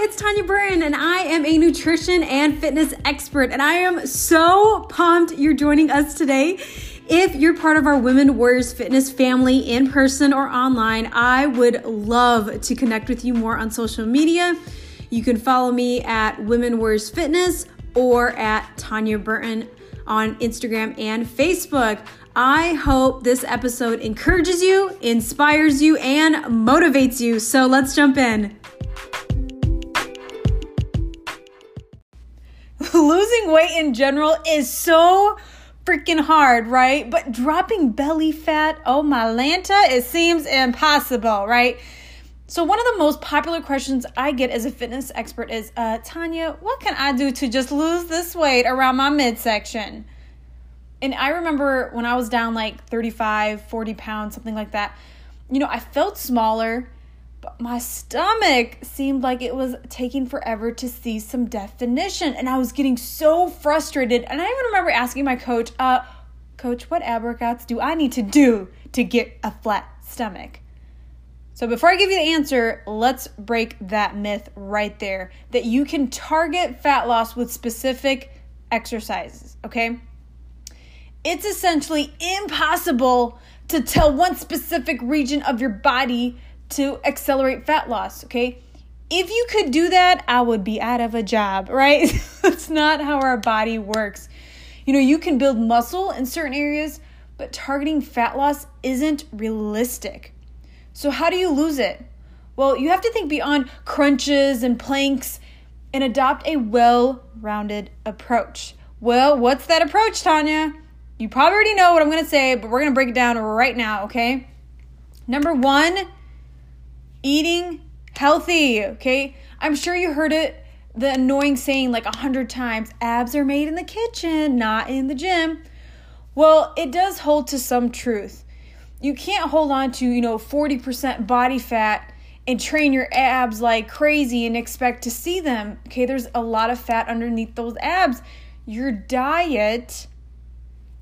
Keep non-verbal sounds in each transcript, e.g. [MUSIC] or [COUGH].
it's Tanya Burton, and I am a nutrition and fitness expert. And I am so pumped you're joining us today. If you're part of our Women Warriors Fitness family in person or online, I would love to connect with you more on social media. You can follow me at Women Warriors Fitness or at Tanya Burton on Instagram and Facebook. I hope this episode encourages you, inspires you, and motivates you. So let's jump in. Losing weight in general is so freaking hard, right? But dropping belly fat, oh my Lanta, it seems impossible, right? So, one of the most popular questions I get as a fitness expert is uh, Tanya, what can I do to just lose this weight around my midsection? and I remember when I was down like 35, 40 pounds, something like that, you know, I felt smaller, but my stomach seemed like it was taking forever to see some definition. And I was getting so frustrated. And I even remember asking my coach, uh, Coach, what ab workouts do I need to do to get a flat stomach? So, before I give you the answer, let's break that myth right there that you can target fat loss with specific exercises, okay? it's essentially impossible to tell one specific region of your body to accelerate fat loss, okay? If you could do that, I would be out of a job, [LAUGHS] right? That's not how our body works. You know, you can build muscle in certain areas, but targeting fat loss isn't realistic. So, how do you lose it? Well, you have to think beyond crunches and planks and adopt a well rounded approach. Well, what's that approach, Tanya? You probably already know what I'm to say, but we're to break it down right now, okay? Number one, eating healthy, okay? I'm sure you heard it, the annoying saying like a hundred times abs are made in the kitchen, not in the gym. Well, it does hold to some truth. You can't hold on to, you know, 40% body fat and train your abs like crazy and expect to see them. Okay, there's a lot of fat underneath those abs. Your diet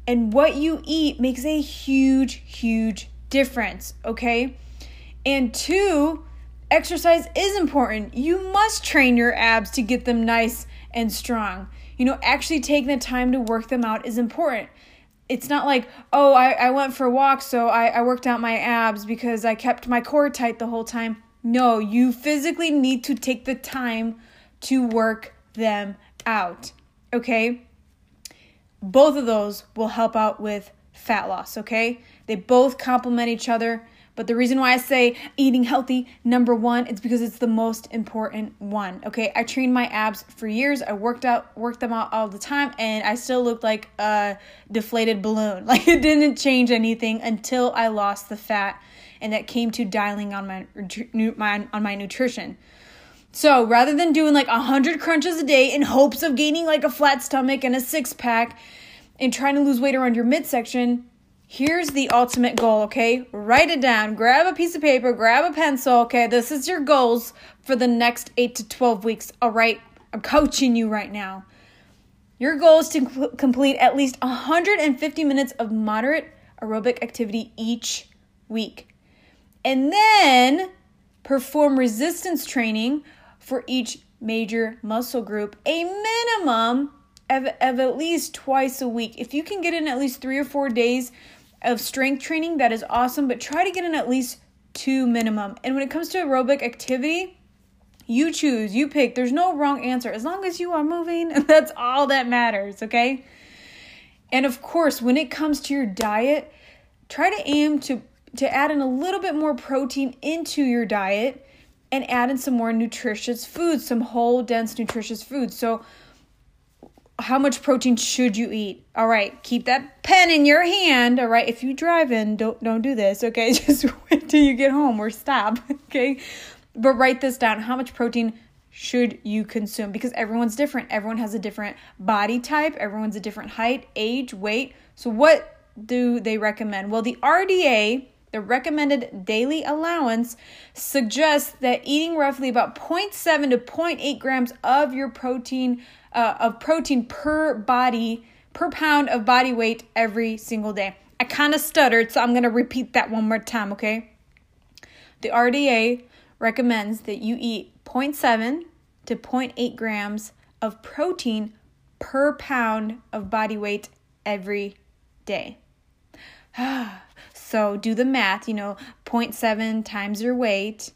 and what you eat makes a huge, huge difference, okay? And two, exercise is important. You must train your abs to get them nice and strong. You know, actually taking the time to work them out is important. It's not like, oh, I, I went for a walk, so I, I worked out my abs because I kept my core tight the whole time. No, you physically need to take the time to work them out, okay? Both of those will help out with fat loss, okay? They both complement each other. But the reason why I say eating healthy, number one, it's because it's the most important one. Okay, I trained my abs for years. I worked out, worked them out all the time, and I still looked like a deflated balloon. [LAUGHS] Like it didn't change anything until I lost the fat, and that came to dialing on my, my on my nutrition. So rather than doing like a hundred crunches a day in hopes of gaining like a flat stomach and a six pack and trying to lose weight around your midsection, here's the ultimate goal, okay? Write it down. Grab a piece of paper, grab a pencil, okay? This is your goals for the next 8 to 12 weeks. All right? I'm coaching you right now. Your goal is to complete at least 150 minutes of moderate aerobic activity each week. And then perform resistance training for each major muscle group, a minimum of, of at least twice a week. If you can get in at least three or four days of strength training, that is awesome, but try to get in at least two minimum. And when it comes to aerobic activity, you choose, you pick. There's no wrong answer. As long as you are moving, [LAUGHS] that's all that matters, okay? And of course, when it comes to your diet, try to aim to to add in a little bit more protein into your diet and add in some more nutritious foods, some whole, dense, nutritious foods. So, how much protein should you eat? All right, keep that pen in your hand. All right, if you drive in, don't don't do this. Okay, [LAUGHS] just wait till you get home or stop. [LAUGHS] Okay, but write this down. How much protein should you consume? Because everyone's different. Everyone has a different body type. Everyone's a different height, age, weight. So what do they recommend? Well, the RDA the recommended daily allowance suggests that eating roughly about 0.7 to 0.8 grams of your protein uh, of protein per body per pound of body weight every single day. I kind of stuttered, so I'm going to repeat that one more time, okay? The RDA recommends that you eat 0.7 to 0.8 grams of protein per pound of body weight every day. [SIGHS] so do the math, you know, 0.7 times your weight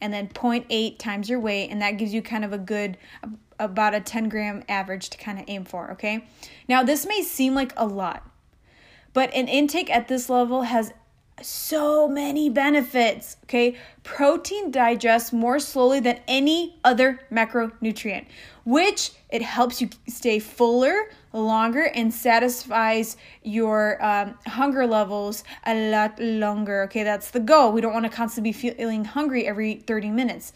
and then 0.8 times your weight, and that gives you kind of a good, about a 10 gram average to kind of aim for, okay? Now, this may seem like a lot, but an intake at this level has so many benefits. Okay, protein digests more slowly than any other macronutrient, which it helps you stay fuller longer and satisfies your um, hunger levels a lot longer. Okay, that's the goal. We don't want to constantly be feeling hungry every 30 minutes.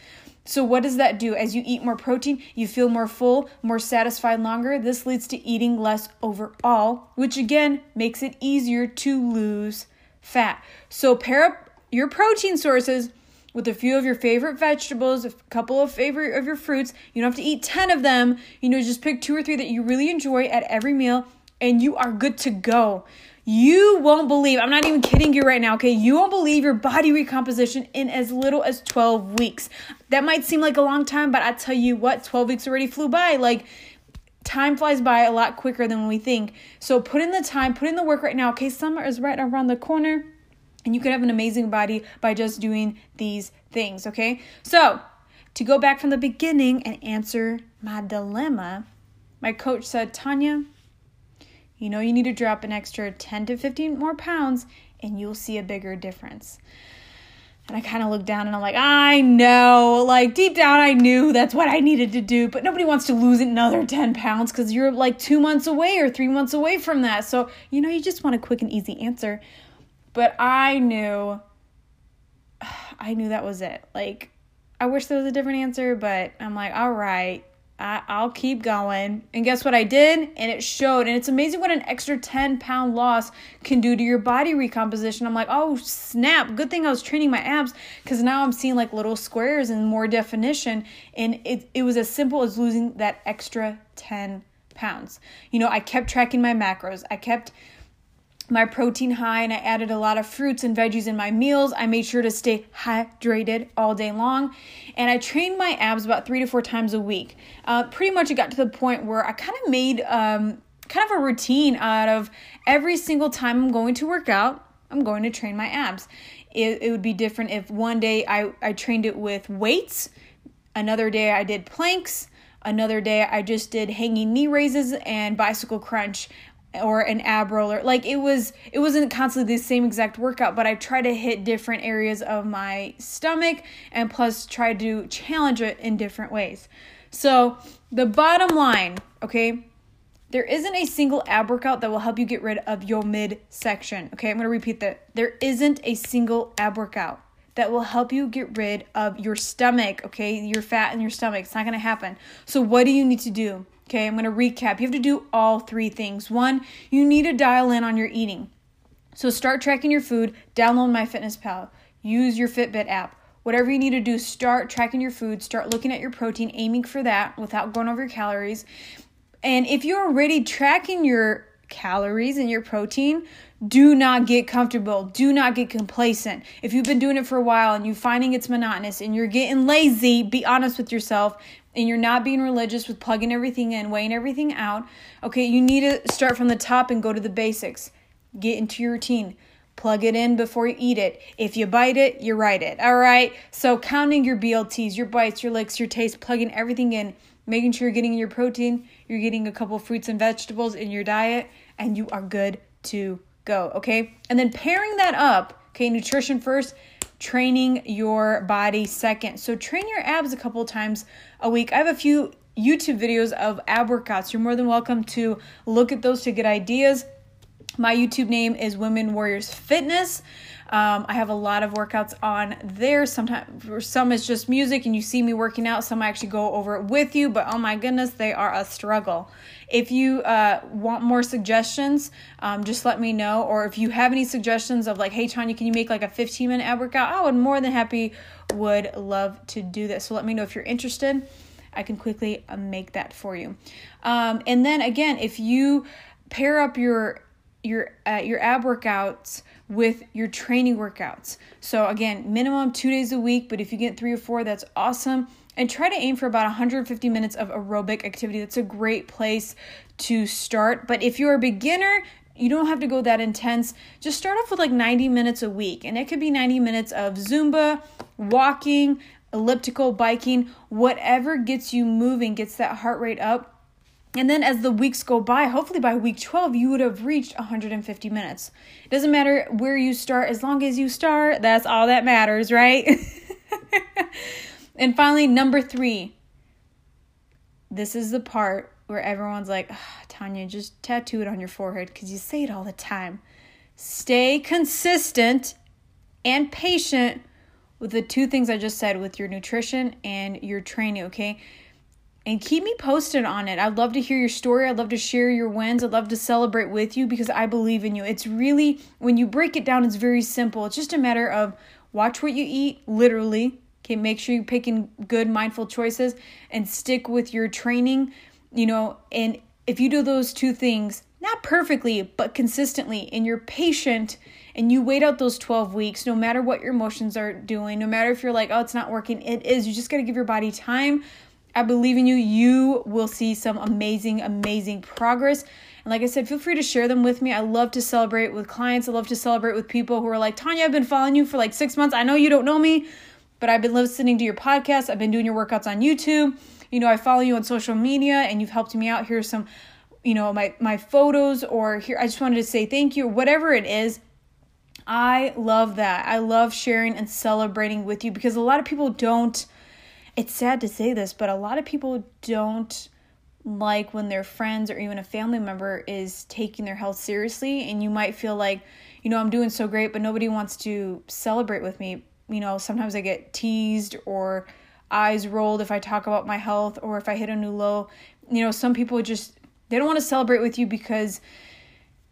So, what does that do? As you eat more protein, you feel more full, more satisfied longer. This leads to eating less overall, which again makes it easier to lose fat. So pair up your protein sources with a few of your favorite vegetables, a couple of favorite of your fruits. You don't have to eat 10 of them. You know, just pick two or three that you really enjoy at every meal and you are good to go. You won't believe, I'm not even kidding you right now, okay? You won't believe your body recomposition in as little as 12 weeks. That might seem like a long time, but I tell you what, 12 weeks already flew by. Like, time flies by a lot quicker than we think. So put in the time, put in the work right now. Okay, summer is right around the corner and you could have an amazing body by just doing these things, okay? So, to go back from the beginning and answer my dilemma, my coach said, "Tanya, you know you need to drop an extra 10 to 15 more pounds and you'll see a bigger difference." And I kind of looked down and I'm like, I know, like deep down, I knew that's what I needed to do, but nobody wants to lose another 10 pounds because you're like two months away or three months away from that. So, you know, you just want a quick and easy answer. But I knew, [SIGHS] I knew that was it. Like, I wish there was a different answer, but I'm like, all right, I, will keep going. And guess what I did? And it showed. And it's amazing what an extra 10 pound loss can do to your body recomposition. I'm like, oh, snap. Good thing I was training my abs because now I'm seeing like little squares and more definition. And it, it was as simple as losing that extra 10 pounds. You know, I kept tracking my macros. I kept my protein high and I added a lot of fruits and veggies in my meals. I made sure to stay hydrated all day long. And I trained my abs about three to four times a week. Uh, pretty much it got to the point where I kind of made um, kind of a routine out of every single time I'm going to work out, I'm going to train my abs. It, it would be different if one day I, I trained it with weights, another day I did planks. Another day I just did hanging knee raises and bicycle crunch or an ab roller like it was it wasn't constantly the same exact workout but i try to hit different areas of my stomach and plus try to challenge it in different ways. So the bottom line okay there isn't a single ab workout that will help you get rid of your midsection okay? I'm to repeat that. There isn't a single ab workout that will help you get rid of your stomach okay your fat in your stomach it's not to happen so what do you need to do Okay, I'm to recap. You have to do all three things. One, you need to dial in on your eating. So start tracking your food, download MyFitnessPal, use your Fitbit app. Whatever you need to do, start tracking your food, start looking at your protein, aiming for that without going over your calories. And if you're already tracking your calories and your protein, do not get comfortable. Do not get complacent. If you've been doing it for a while and you're finding it's monotonous and you're getting lazy, be honest with yourself and you're not being religious with plugging everything in, weighing everything out, okay, you need to start from the top and go to the basics. Get into your routine. Plug it in before you eat it. If you bite it, you write it. All right. So counting your BLTs, your bites, your licks, your taste, plugging everything in, making sure you're getting your protein, you're getting a couple fruits and vegetables in your diet, and you are good to go. Okay. And then pairing that up, okay, nutrition first, training your body second. So train your abs a couple times a week. I have a few YouTube videos of ab workouts. You're more than welcome to look at those to get ideas. My YouTube name is Women Warriors Fitness. Um, I have a lot of workouts on there. Sometimes some is just music and you see me working out. Some I actually go over it with you, but oh my goodness, they are a struggle. If you uh, want more suggestions, um, just let me know. Or if you have any suggestions of like, hey Tanya, can you make like a 15 minute ab workout? I would more than happy would love to do this. So let me know if you're interested. I can quickly uh, make that for you. Um, and then again, if you pair up your your uh, your ab workouts with your training workouts. So, again, minimum two days a week, but if you get three or four, that's awesome. And try to aim for about 150 minutes of aerobic activity. That's a great place to start. But if you're a beginner, you don't have to go that intense. Just start off with like 90 minutes a week. And it could be 90 minutes of Zumba, walking, elliptical, biking, whatever gets you moving, gets that heart rate up and then as the weeks go by, hopefully by week 12, you would have reached 150 minutes. It doesn't matter where you start, as long as you start, that's all that matters, right? [LAUGHS] and finally, number three. This is the part where everyone's like, Tanya, just tattoo it on your forehead because you say it all the time. Stay consistent and patient with the two things I just said with your nutrition and your training, okay? And keep me posted on it. I'd love to hear your story. I'd love to share your wins. I'd love to celebrate with you because I believe in you. It's really, when you break it down, it's very simple. It's just a matter of watch what you eat, literally. Okay, make sure you're picking good, mindful choices and stick with your training, you know. And if you do those two things, not perfectly, but consistently, and you're patient and you wait out those 12 weeks, no matter what your emotions are doing, no matter if you're like, oh, it's not working, it is. You just got to give your body time I believe in you. You will see some amazing, amazing progress. And like I said, feel free to share them with me. I love to celebrate with clients. I love to celebrate with people who are like, Tanya, I've been following you for like six months. I know you don't know me, but I've been listening to your podcast. I've been doing your workouts on YouTube. You know, I follow you on social media and you've helped me out. Here's some, you know, my, my photos or here, I just wanted to say thank you, whatever it is. I love that. I love sharing and celebrating with you because a lot of people don't it's sad to say this, but a lot of people don't like when their friends or even a family member is taking their health seriously and you might feel like you know i'm doing so great but nobody wants to celebrate with me. You know sometimes i get teased or eyes rolled if i talk about my health or if i hit a new low. You know some people just they don't want to celebrate with you because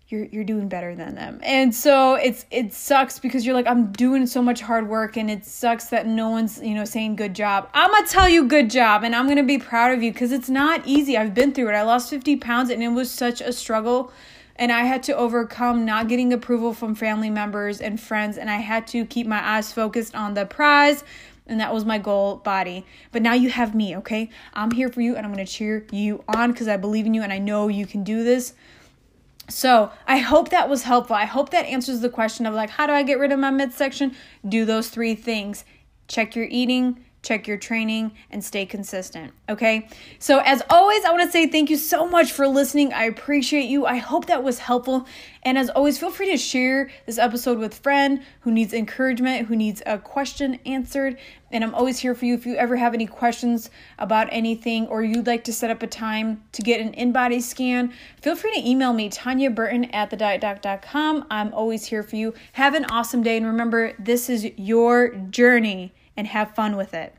you're you're doing better than them. And so it's it sucks because you're like I'm doing so much hard work and it sucks that no one's, you know, saying good job. I'm going to tell you good job and I'm going to be proud of you cuz it's not easy. I've been through it. I lost 50 pounds and it was such a struggle and I had to overcome not getting approval from family members and friends and I had to keep my eyes focused on the prize and that was my goal body. But now you have me, okay? I'm here for you and I'm going to cheer you on cuz I believe in you and I know you can do this. So I hope that was helpful. I hope that answers the question of like, how do I get rid of my midsection? Do those three things. Check your eating, check your training, and stay consistent. Okay. So, as always, I want to say thank you so much for listening. I appreciate you. I hope that was helpful. And as always, feel free to share this episode with a friend who needs encouragement, who needs a question answered. And I'm always here for you if you ever have any questions about anything or you'd like to set up a time to get an InBody scan. Feel free to email me, Tanya Burton at thedietdoc.com. I'm always here for you. Have an awesome day. And remember, this is your journey and have fun with it.